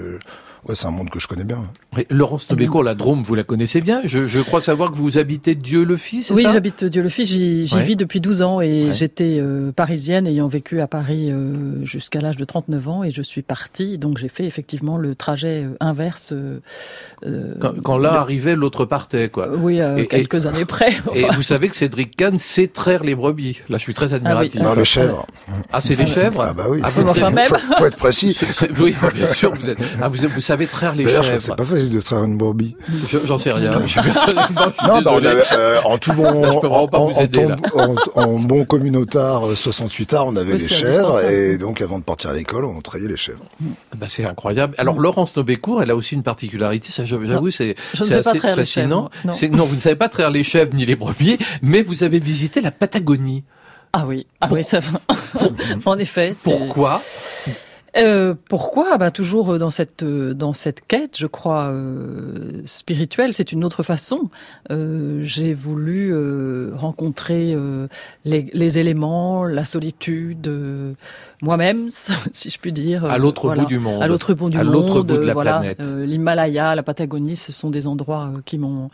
ouais, c'est un monde que je connais bien. Oui, Laurence Nobécourt, la Drôme, vous la connaissez bien. Je, je crois savoir que vous habitez Dieu le Fils, c'est Oui, ça? j'habite Dieu le Fils, j'y Ouais. vis depuis 12 ans et Ouais. j'étais euh, parisienne ayant vécu à Paris euh, jusqu'à l'âge de 39 ans et je suis partie, donc j'ai fait effectivement le trajet euh, inverse. euh, Quand, quand l'un de- arrivait, l'autre partait, quoi. Oui, euh, Et- et- quelques années près. Et vous savez que Cédric Kahn sait traire les brebis. Là, je suis très admiratif. Non, les chèvres. Ah, c'est les chèvres Ah bah oui. Ah, faut, vous- enfin, même. faut- faut être précis. Oui, bien sûr. Vous, êtes, ah, vous, vous savez traire les chèvres. c'est pas facile de traire une brebis. Je- J'en sais rien. Je Non, bah, on désolé. avait, euh, en tout bon, en, vous en- aider, en- là. en- en bon communautard euh, 68 art, on avait Oui, les chèvres et donc avant de partir à l'école, on trayait les chèvres. Bah, c'est incroyable. Alors, Laurence Nobécourt, elle a aussi une particularité. Ça, j'avoue, c'est assez fascinant. chèvres, non. Vous ne savez pas traire les chèvres ni les brebis, mais vous avez visité la Patagonie. Ah oui, ah oui, ça va. en effet. c'est- Pourquoi? Euh, pourquoi? Bah, Toujours dans cette, euh, dans cette quête, je crois, euh, spirituelle, c'est une autre façon. Euh, J'ai voulu euh, rencontrer euh, les, les éléments, la solitude, euh, moi-même, si je puis dire. À Euh, l'autre voilà. bout du monde. À l'autre bout du À monde. l'autre bout de la euh, voilà. planète. Euh, L'Himalaya, la Patagonie, ce sont des endroits euh, qui m'ont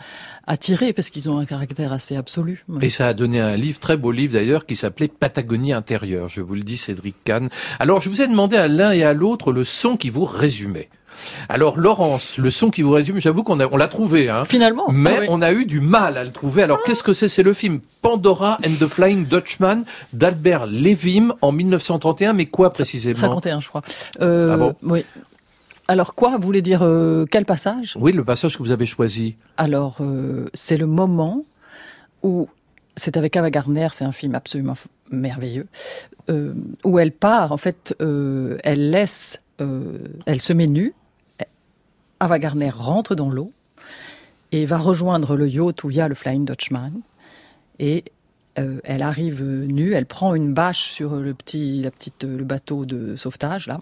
attiré parce qu'ils ont un caractère assez absolu. Et ça a donné un livre, très beau livre d'ailleurs, qui s'appelait Patagonie intérieure. Je vous le dis, Cédric Kahn. Alors, je vous ai demandé à l'un et à l'autre le son qui vous résumait. Alors, Laurence, le son qui vous résume, j'avoue qu'on on l'a trouvé, hein. Finalement. Mais ah oui. on a eu du mal à le trouver. Alors, qu'est-ce que c'est? C'est le film Pandora and the Flying Dutchman d'Albert Levim en 1931. Mais quoi précisément? 51, je crois. Euh, Ah bon? Oui. Alors quoi Vous voulez dire euh, quel passage? Oui, le passage que vous avez choisi. Alors euh, c'est le moment où c'est avec Ava Gardner, c'est un film absolument merveilleux, euh, où elle part. En fait, elle laisse, elle se met nue. Ava Gardner rentre dans l'eau et va rejoindre le yacht où il y a le Flying Dutchman. Et elle arrive nue, elle prend une bâche sur le petit, la petite, le bateau de sauvetage là.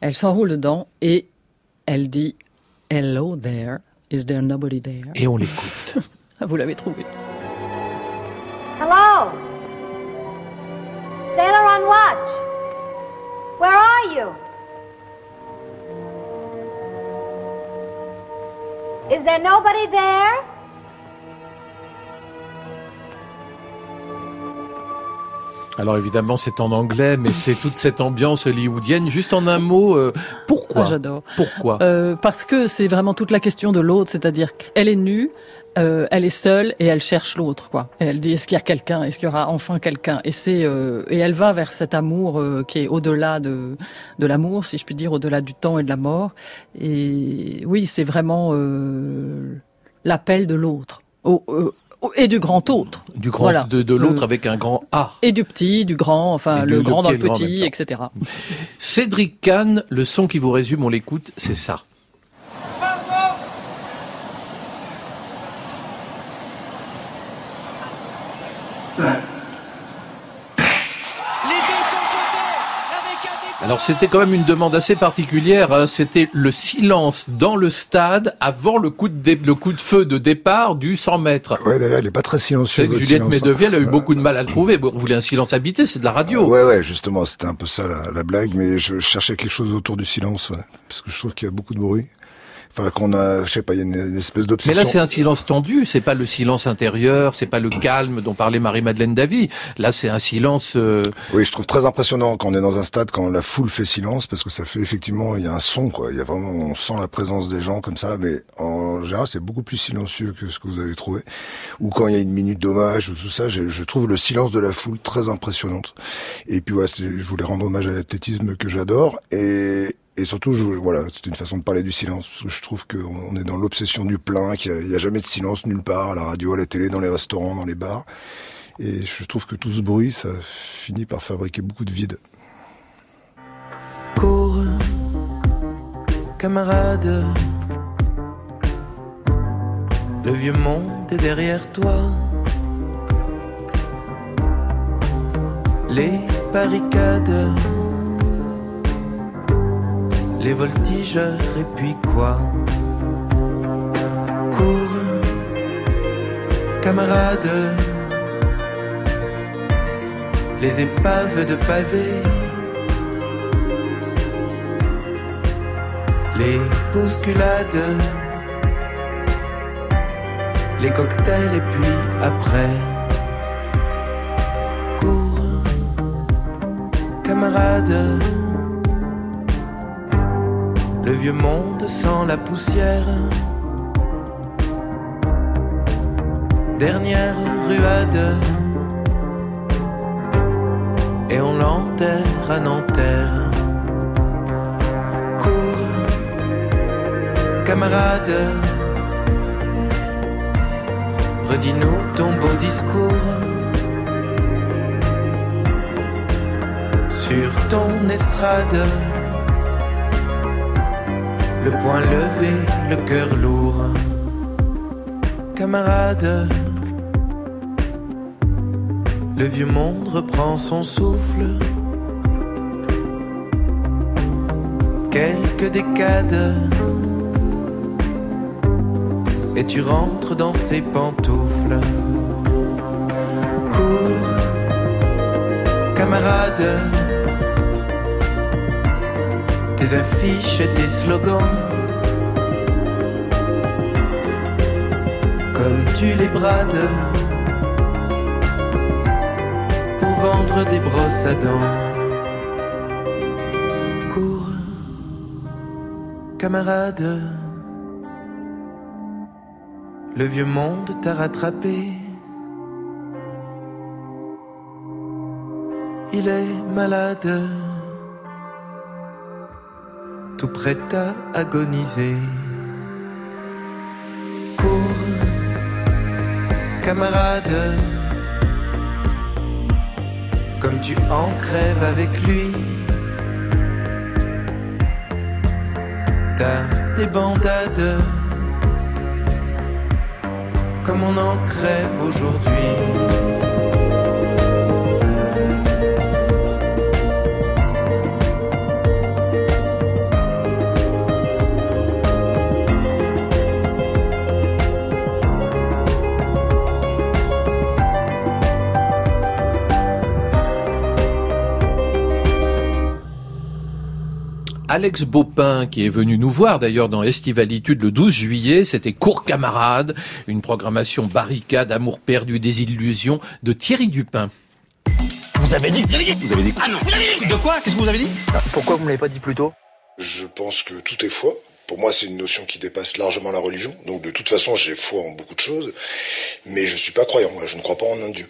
Elle s'enroule dedans et elle dit Hello there, is there nobody there? Et on l'écoute. Vous l'avez trouvé. Hello? Sailor on watch. Where are you? Is there nobody there? Alors évidemment, c'est en anglais, mais c'est toute cette ambiance hollywoodienne. Juste en un mot, euh, pourquoi Ah, J'adore. Pourquoi Euh, parce que c'est vraiment toute la question de l'autre, c'est-à-dire qu'elle est nue, euh, elle est seule et elle cherche l'autre, quoi. Et elle dit est-ce qu'il y a quelqu'un, est-ce qu'il y aura enfin quelqu'un? Et c'est euh, et elle va vers cet amour euh, qui est au-delà de de l'amour, si je puis dire, au-delà du temps et de la mort. Et oui, c'est vraiment euh, l'appel de l'autre. Au- au- au- et du grand autre. Du grand, Voilà. de, de l'autre Euh, avec un grand A. Et du petit, du grand, enfin le grand dans le grand petit, etc. Cédric Kahn, le son qui vous résume, on l'écoute, c'est ça. Alors c'était quand même une demande assez particulière. hein. C'était le silence dans le stade avant le coup de dé- le coup de feu de départ du 100 mètres. Ouais, d'ailleurs, il est pas très votre Juliette hein. Medevielle a eu beaucoup de mal à le trouver. Bon, on voulait un silence habité, c'est de la radio. Ouais, ouais, justement, c'était un peu ça la, la blague, mais je cherchais quelque chose autour du silence, ouais, parce que je trouve qu'il y a beaucoup de bruit. Enfin, qu'on a, je sais pas, il y a une, une espèce Mais d'obsession. là, c'est un silence tendu. C'est pas le silence intérieur. C'est pas le calme dont parlait Marie-Madeleine Davy. Là, c'est un silence. euh, Oui, je trouve très impressionnant quand on est dans un stade, quand la foule fait silence, parce que ça fait effectivement, il y a un son, quoi. Il y a vraiment, on sent la présence des gens comme ça, mais en général, c'est beaucoup plus silencieux que ce que vous avez trouvé. Ou quand il y a une minute d'hommage ou tout ça, je, je trouve le silence de la foule très impressionnante. Et puis, ouais, je voulais rendre hommage à l'athlétisme que j'adore et et surtout, voilà, c'est une façon de parler du silence, parce que je trouve qu'on on est dans l'obsession du plein, qu'il n'y a jamais de silence nulle part, à la radio, à la télé, dans les restaurants, dans les bars. Et je trouve que tout ce bruit, ça finit par fabriquer beaucoup de vide. Cours, camarade. Le vieux monde est derrière toi. Les barricades, les voltigeurs et puis quoi? Cours, camarade. Les épaves de pavés. les bousculades, les cocktails et puis après. Cours, camarade, le vieux monde sans la poussière. Dernière ruade, et on l'enterre à Nanterre. camarade. Redis-nous ton beau discours sur ton estrade. Le poing levé, le cœur lourd. Camarade, le vieux monde reprend son souffle. Quelques décades et tu rentres dans ses pantoufles. Cours, camarade, tes affiches et tes slogans. Comme tu les brades pour vendre des brosses à dents. Cours, camarade. Le vieux monde t'a rattrapé. Il est malade, tout prêt à agoniser. Cours, camarade, comme tu en crèves avec lui. T'as des bandades comme on en crève aujourd'hui. Alex Baupin, qui est venu nous voir d'ailleurs dans Estivalitude le 12 juillet, c'était Cours Camarade, une programmation barricade, amour perdu, désillusion de Thierry Dupin. Vous avez dit Vous avez dit Vous avez dit Ah non, vous avez dit De quoi? Qu'est-ce que vous avez dit? Pourquoi vous me l'avez pas dit plus tôt? Je pense que tout est foi. Pour moi, c'est une notion qui dépasse largement la religion. Donc, de toute façon, j'ai foi en beaucoup de choses, mais je suis pas croyant. Moi, je ne crois pas en un Dieu.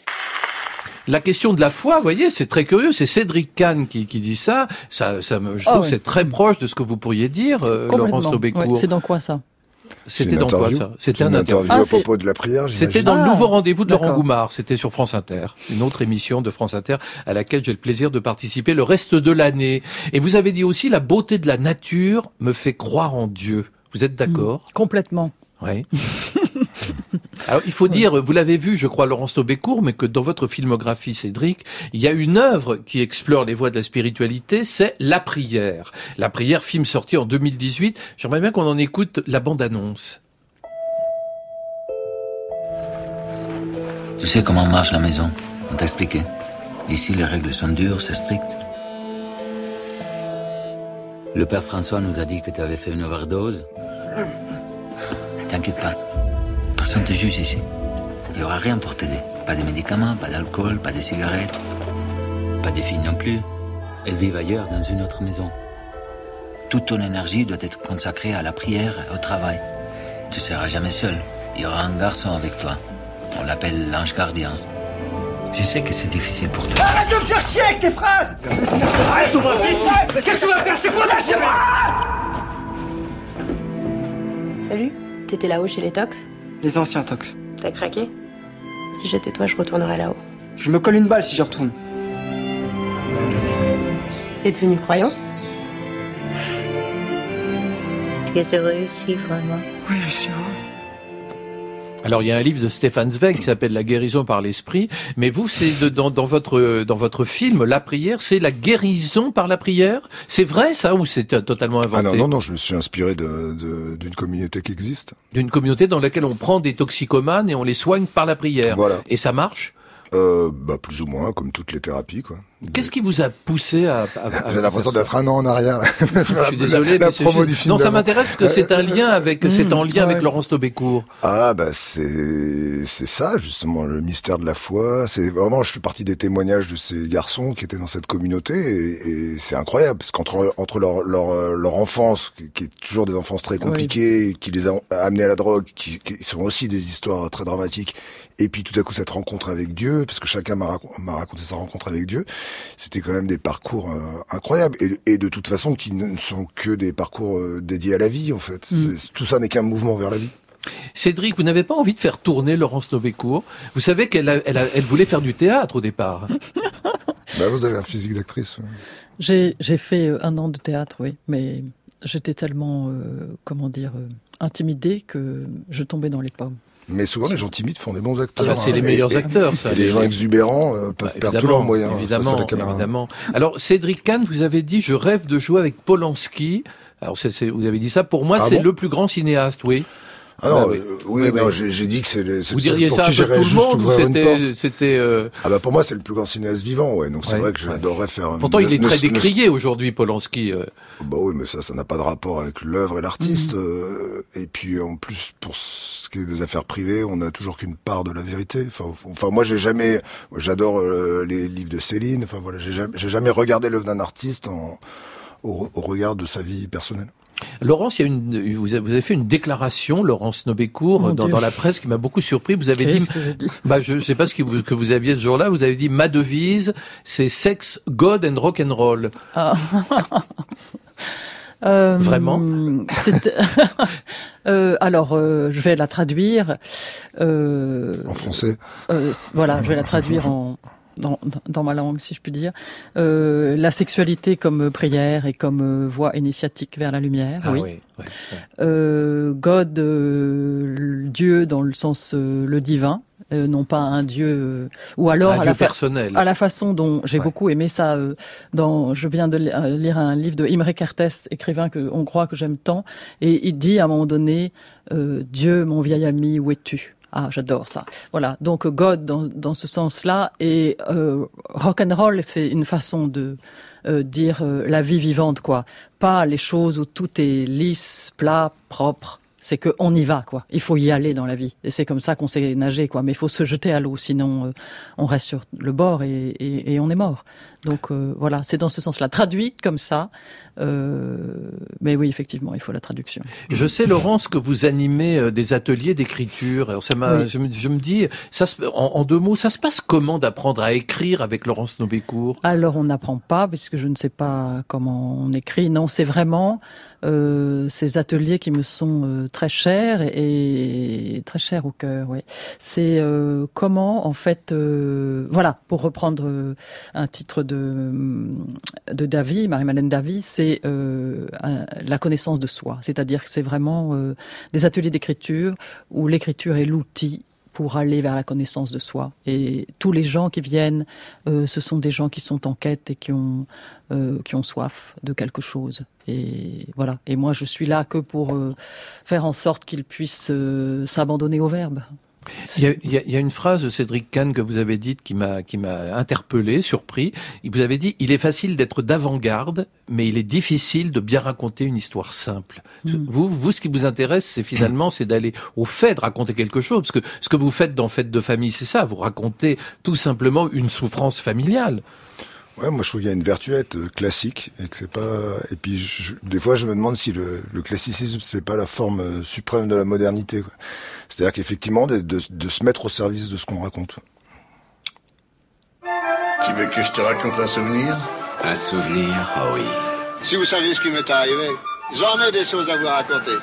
La question de la foi, vous voyez, c'est très curieux. C'est Cédric Kahn qui, qui dit ça. Ça, ça me, je Ah trouve que c'est très proche de ce que vous pourriez dire, euh. Laurence Lobécourt. Ouais, c'est dans quoi ça? C'était dans quoi ça? C'était une un interview interview. à propos de la prière, C'était dans le Ah, nouveau rendez-vous de Laurent. Goumard. C'était sur France Inter, une autre émission de France Inter à laquelle j'ai le plaisir de participer le reste de l'année. Et vous avez dit aussi la beauté de la nature me fait croire en Dieu. Vous êtes d'accord? Complètement. Oui. Alors, il faut dire, vous l'avez vu, je crois, Laurence Taubécourt, mais que dans votre filmographie, Cédric, il y a une œuvre qui explore les voies de la spiritualité, c'est La Prière. La Prière, film sorti en 2018. J'aimerais bien qu'on en écoute la bande-annonce. Tu sais comment marche la maison On t'a expliqué. Ici, les règles sont dures, c'est strict. Le père François nous a dit que tu avais fait une overdose. T'inquiète pas. Personne ne te juge ici. Il n'y aura rien pour t'aider. Pas de médicaments, pas d'alcool, pas de cigarettes. Pas de filles non plus. Elles vivent ailleurs, dans une autre maison. Toute ton énergie doit être consacrée à la prière et au travail. Tu seras jamais seul. Il y aura un garçon avec toi. On l'appelle l'ange gardien. Je sais que c'est difficile pour toi. Arrête de me faire chier avec tes phrases Arrête de me faire Mais qu'est-ce que tu vas faire? C'est quoi lâchez-moi Salut, t'étais là-haut chez les Tox? Les anciens tox. T'as craqué? Si j'étais toi, je retournerais là-haut. Je me colle une balle si j'y retourne. T'es devenu croyant? Tu es heureux ici, vraiment Oui, je suis heureux. Alors il y a un livre de Stéphane Zweig qui s'appelle La guérison par l'esprit, mais vous c'est dans, dans votre dans votre film La prière, c'est la guérison par la prière? C'est vrai ça ou c'est totalement inventé? Ah non, non, non, je me suis inspiré de- de- d'une communauté qui existe. D'une communauté dans laquelle on prend des toxicomanes et on les soigne par la prière. Voilà. Et ça marche? Euh, bah, plus ou moins, comme toutes les thérapies, quoi. Qu'est-ce qui vous a poussé à, à- à- J'ai l'impression d'être un an en arrière. là. Je suis désolé, la mais promo juste- du film Non, ça m'intéresse parce que c'est un lien avec, c'est en lien avec Laurence Tobécourt. Ah bah c'est c'est ça justement le mystère de la foi. C'est vraiment je suis parti des témoignages de ces garçons qui étaient dans cette communauté et, et c'est incroyable parce qu'entre entre leur leur euh, leur enfance qui, est toujours des enfances très compliquées, qui les a amenés à la drogue, qui, qui sont aussi des histoires très dramatiques. Et puis tout à coup cette rencontre avec Dieu, parce que chacun m'a raconté sa rencontre avec Dieu, c'était quand même des parcours euh, incroyables et, et de toute façon qui ne sont que des parcours euh, dédiés à la vie en fait. Mm. Tout ça n'est qu'un mouvement vers la vie. Cédric, vous n'avez pas envie de faire tourner Laurence Tobécourt Vous savez qu'elle elle, voulait faire du théâtre au départ. Bah, vous avez un physique d'actrice. J'ai j'ai fait euh, un an de théâtre, oui, mais j'étais tellement, euh, comment dire, euh, intimidée que je tombais dans les pommes. Mais souvent, les gens timides font des bons acteurs. Ah bah, c'est les Et- meilleurs et- acteurs, ça. Et les gens exubérants euh, peuvent perdre tous leurs moyens. face à Évidemment, la caméra. évidemment. Alors, Cédric Kahn, vous avez dit, je rêve de jouer avec Polanski. Alors, vous avez dit ça. Pour moi, Ah c'est bon? le plus grand cinéaste, oui. Ah non, oui. euh, oui, Oui, non, j'ai dit que c'est le- Vous diriez ça j'irais tout le monde ou ouvrir une c'était, euh, Ah bah pour moi, c'est le plus grand cinéaste vivant, ouais. Donc c'est Ouais, vrai que j'adorerais faire. un- Pourtant, il est très décrié aujourd'hui, Polanski. euh. Bah oui, mais ça, ça n'a pas de rapport avec l'œuvre et l'artiste. Mhm. euh, et puis en plus, pour ce qui est des affaires privées, on n'a toujours qu'une part de la vérité. Enfin, enfin moi, j'ai jamais, j'adore les livres de Céline. Enfin voilà, j'ai jamais, j'ai jamais regardé l'œuvre d'un artiste en, au, au regard de sa vie personnelle. Laurence, il y a une, vous avez fait une déclaration, Laurence Nobécourt, dans, la presse qui m'a beaucoup surpris. Vous avez dit, bah, je ne sais pas ce que vous, que vous aviez ce jour-là, vous avez dit, ma devise, c'est sex, God and rock and roll. Ah. Euh, Vraiment c'est- Euh, Alors, euh, je vais la traduire. euh, En français. euh, voilà, je vais la traduire en, dans, dans- ma langue, si je puis dire. Euh, la sexualité comme prière et comme euh, voie initiatique vers la lumière, Ah oui. Euh, God, euh, Dieu dans le sens le divin, non pas un Dieu, ou alors Un à, Dieu la personnel. à la façon dont j'ai beaucoup aimé ça. dans, je viens de li- lire un livre de Imre Kertész, écrivain que on croit que j'aime tant, et il dit à un moment donné, Dieu, mon vieil ami, où es-tu? Ah, j'adore ça. Voilà. Donc God dans, dans ce sens-là et euh, rock and roll, c'est une façon de euh, dire euh, la vie vivante, quoi. Pas les choses où tout est lisse, plat, propre. C'est que on y va, quoi. Il faut y aller dans la vie. Et c'est comme ça qu'on sait nager, quoi. Mais il faut se jeter à l'eau, sinon euh, on reste sur le bord et, et, et on est mort. Donc euh, voilà, c'est dans ce sens-là. Traduite comme ça. Euh, mais oui, effectivement, il faut la traduction. Je sais, Laurence, que vous animez des ateliers d'écriture. Ça Oui. je, me, je me dis, ça se, en, en deux mots, ça se passe comment d'apprendre à écrire avec Laurence Nobécourt? Alors on n'apprend pas puisque je ne sais pas comment on écrit. Non, c'est vraiment euh, ces ateliers qui me sont euh, très chers et, très chers au cœur. Oui, c'est euh, comment en fait, voilà, pour reprendre un titre de de Davy, Marie-Madeleine Davy, c'est la connaissance de soi. C'est-à-dire que c'est vraiment des ateliers d'écriture où l'écriture est l'outil pour aller vers la connaissance de soi. Et tous les gens qui viennent, euh, ce sont des gens qui sont en quête et qui ont euh, qui ont soif de quelque chose. Et voilà. Et moi, je suis là que pour euh, faire en sorte qu'ils puissent s'abandonner au verbe. Il y, a, il, y a, il y, a, une phrase de Cédric Kahn que vous avez dite qui m'a qui m'a interpellé, surpris. Vous avez dit il est facile d'être d'avant-garde, mais il est difficile de bien raconter une histoire simple. Mm. Vous, vous, ce qui vous intéresse, c'est finalement c'est d'aller au fait de raconter quelque chose, parce que ce que vous faites dans Fête de famille, c'est ça. Vous racontez tout simplement une souffrance familiale. Ouais, moi je trouve qu'il y a une vertuette classique et que c'est pas. Et puis je... des fois je me demande si le, le classicisme c'est pas la forme suprême de la modernité. C'est-à-dire qu'effectivement de, de, de, se mettre au service de ce qu'on raconte. Tu veux que je te raconte un souvenir? Un souvenir, oh oui. Si vous saviez ce qui m'est arrivé, j'en ai des choses à vous raconter.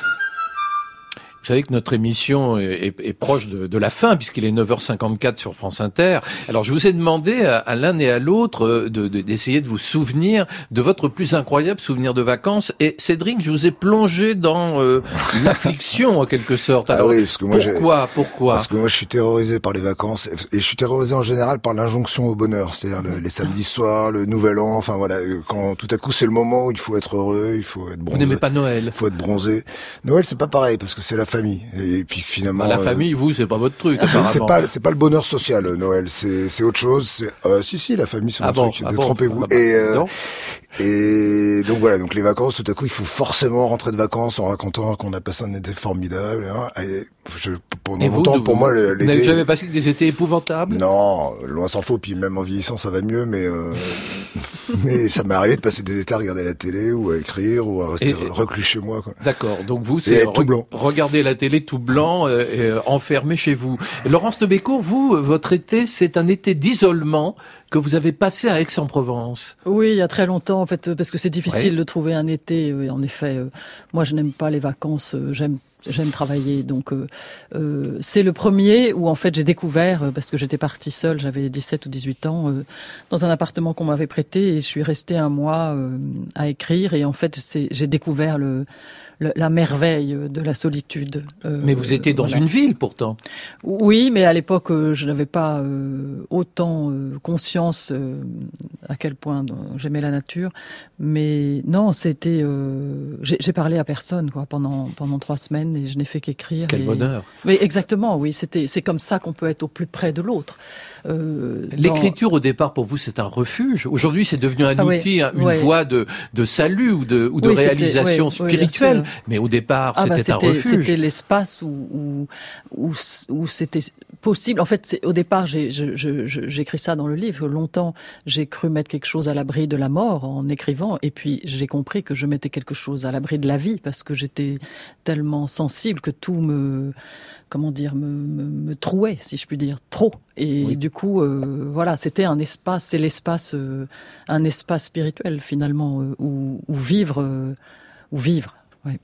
Vous savez que notre émission est, est, est proche de, de, la fin, puisqu'il est 9h54 sur France Inter. Alors, je vous ai demandé à, à l'un et à l'autre d'essayer de, de, vous souvenir de votre plus incroyable souvenir de vacances. Et Cédric, je vous ai plongé dans euh, l'affliction, en quelque sorte. Alors, ah oui, parce que moi, pourquoi Pourquoi? Parce que moi, je suis terrorisé par les vacances. Et je suis terrorisé en général par l'injonction au bonheur. C'est-à-dire le, les samedis soirs, le nouvel an. Enfin, voilà, quand tout à coup, c'est le moment où il faut être heureux, il faut être bronzé. Vous n'aimez pas Noël Il faut être bronzé. Noël, c'est pas pareil, parce que c'est la famille. Et puis finalement, bah, la famille, euh, vous, c'est pas votre truc. C'est pas, c'est pas le bonheur social, Noël. C'est, c'est autre chose. Euh, si, si, la famille, c'est ah mon bon, truc. Ah Détrompez-vous. Bon, et, euh, et donc voilà, donc les vacances, tout à coup, il faut forcément rentrer de vacances en racontant qu'on a passé un été formidable. Hein, et je, pendant et vous, longtemps, vous, pour moi, l'été. Vous n'avez jamais passé des étés épouvantables? Non, loin s'en faut. Puis même en vieillissant, ça va mieux, mais euh, mais ça m'est arrivé de passer des étés à regarder la télé ou à écrire ou à rester reclus chez moi. D'accord. Donc vous, c'est re blanc. La télé tout blanc, euh, euh, enfermé chez vous. Laurence de Bécourt, vous, votre été, c'est un été d'isolement que vous avez passé à Aix-en-Provence. Oui, il y a très longtemps, en fait, parce que c'est difficile ouais. de trouver un été. En effet, moi, je n'aime pas les vacances. J'aime j'aime travailler. Donc euh, euh, c'est le premier où en fait j'ai découvert, euh, parce que j'étais partie seule, j'avais 17 ou 18 ans, euh, dans un appartement qu'on m'avait prêté et je suis restée un mois euh, à écrire et en fait j'ai découvert le, le, la merveille de la solitude. mais vous étiez dans voilà. une ville pourtant. Oui, mais à l'époque je n'avais pas autant conscience à quel point j'aimais la nature. Mais non, c'était j'ai parlé à personne quoi pendant pendant trois semaines et je n'ai fait qu'écrire. Quel et... bonheur. Oui, exactement. Oui, c'était c'est comme ça qu'on peut être au plus près de l'autre. Euh, L'écriture dans... au départ pour vous c'est un refuge. Aujourd'hui c'est devenu un ah, outil, oui, une oui. voie de, de salut ou de, ou de oui, réalisation spirituelle. Mais au départ ah, c'était bah, un refuge. C'était l'espace où, où, où, où c'était possible. En fait, au départ j'écris ça dans le livre. Longtemps j'ai cru mettre quelque chose à l'abri de la mort en écrivant, et puis j'ai compris que je mettais quelque chose à l'abri de la vie parce que j'étais tellement sensible que tout me comment dire, me, me, me, trouait, si je puis dire, trop. Et oui. du coup, euh, voilà, c'était un espace, c'est l'espace, euh, un espace spirituel finalement euh, où, où, vivre, où vivre. Ouais.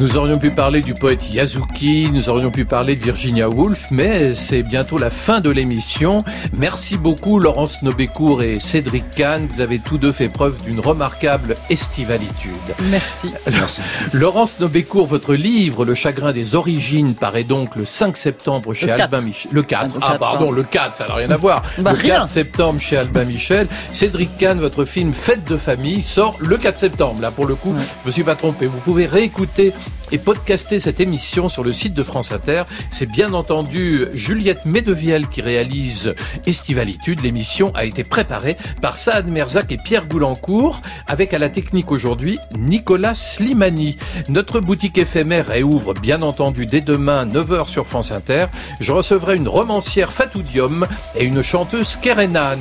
Nous aurions pu parler du poète Yazuki, nous aurions pu parler de Virginia Woolf, mais c'est bientôt la fin de l'émission. Merci beaucoup Laurence Nobécourt et Cédric Kahn. Vous avez tous deux fait preuve d'une remarquable estivalitude. Merci. Merci. Laurence Nobécourt, votre livre Le chagrin des origines paraît donc le 5 septembre chez Albin Michel. Le 4. Ah, pardon, le 4, ça n'a rien à voir. bah, le 4 rien. septembre chez Albin Michel. Cédric Kahn, votre film Fête de famille sort le 4 septembre. Là, pour le coup, ouais. je me suis pas trompé. Vous pouvez réécouter et podcaster cette émission sur le site de France Inter. C'est bien entendu Juliette Medevielle qui réalise Estivalitude. L'émission a été préparée par Saad Merzac et Pierre Goulancourt, avec à la technique aujourd'hui Nicolas Slimani. Notre boutique éphémère réouvre bien entendu dès demain 9h sur France Inter. Je recevrai une romancière Fatoudium et une chanteuse Kerenan.